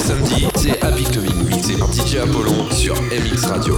les samedis, c'est Happy Clubbing, mixé par DJ Apollon sur MX Radio.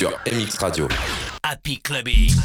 Sur MX Radio. Happy Clubbing.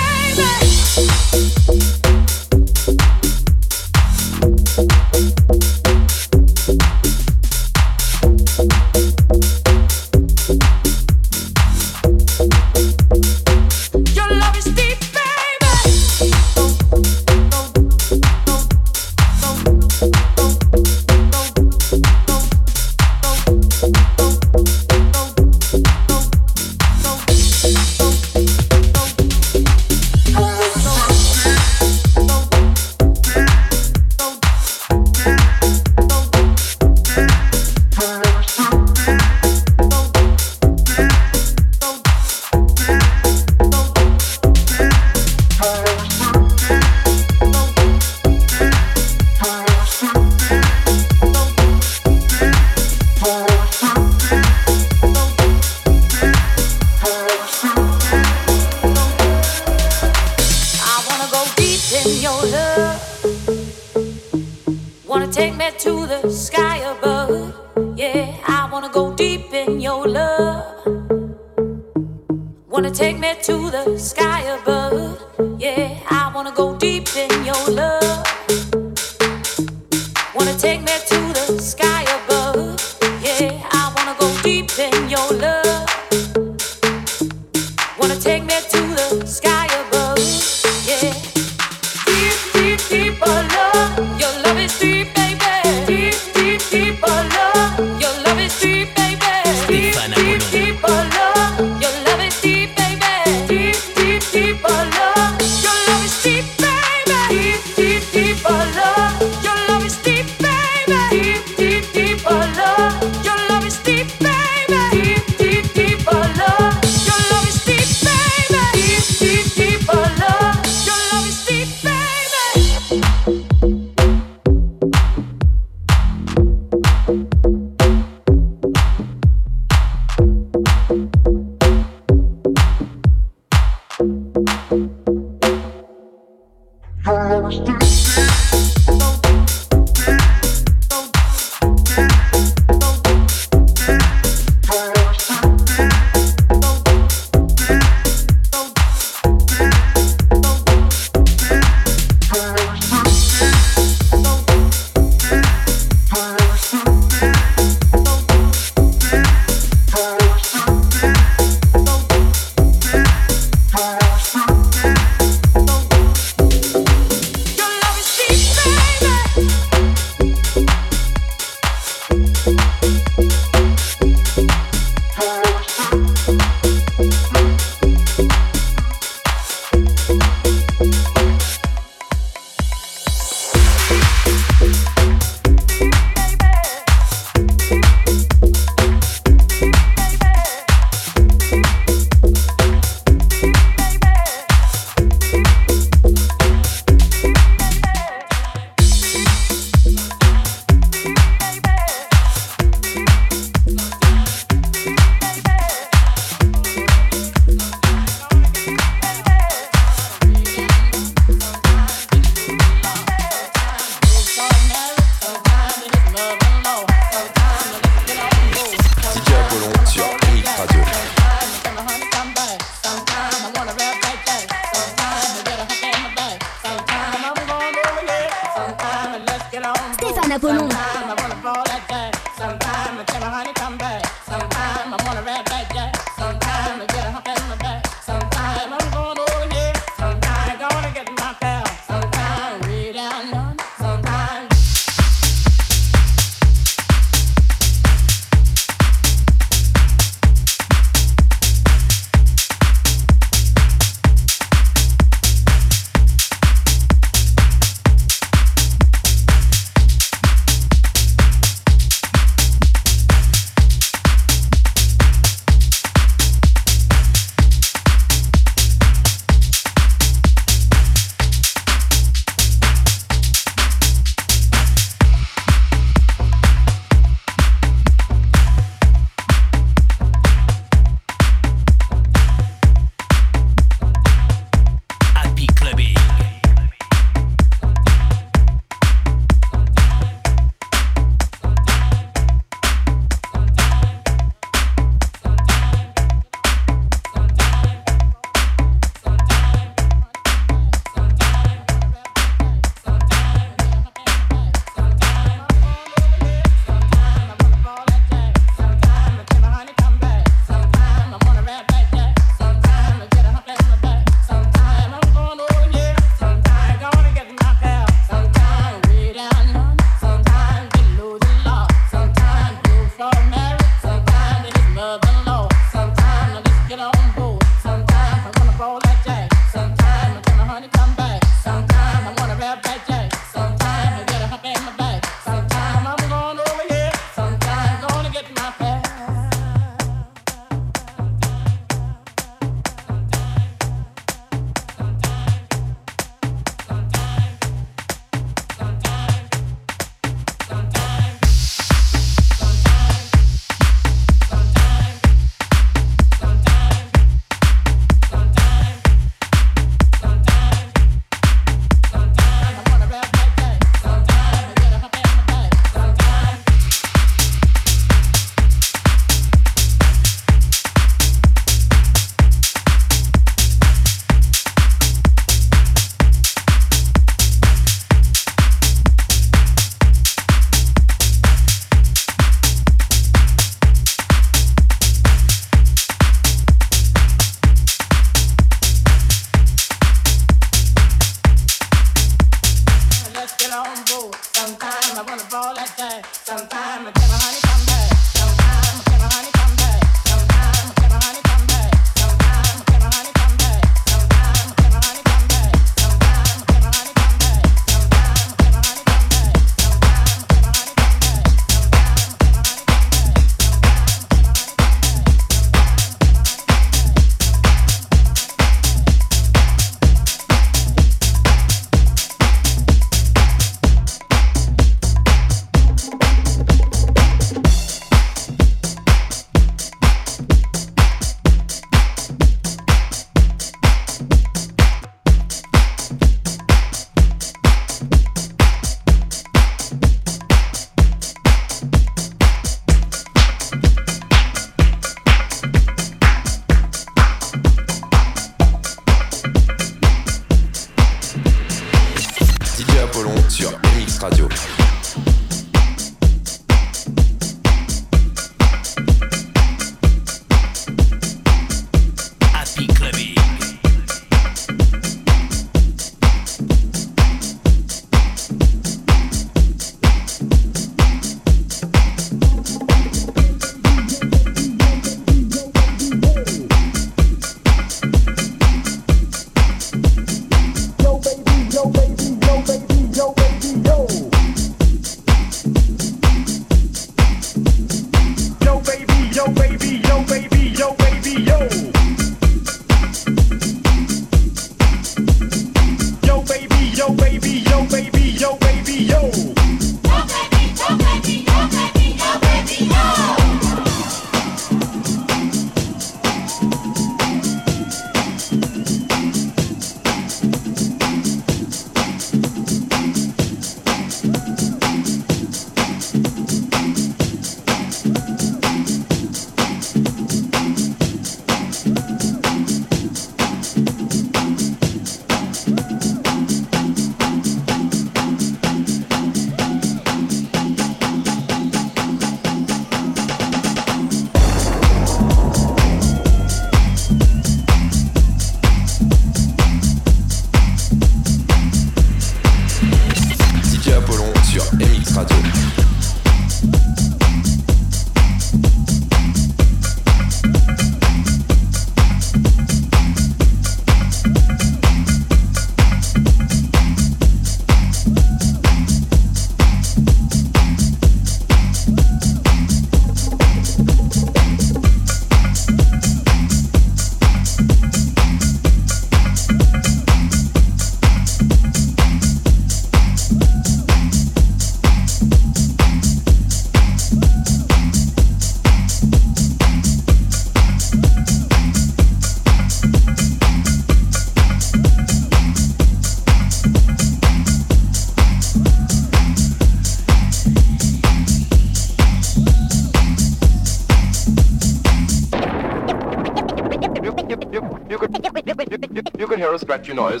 Noise.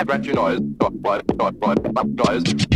Scratch noise. Noise.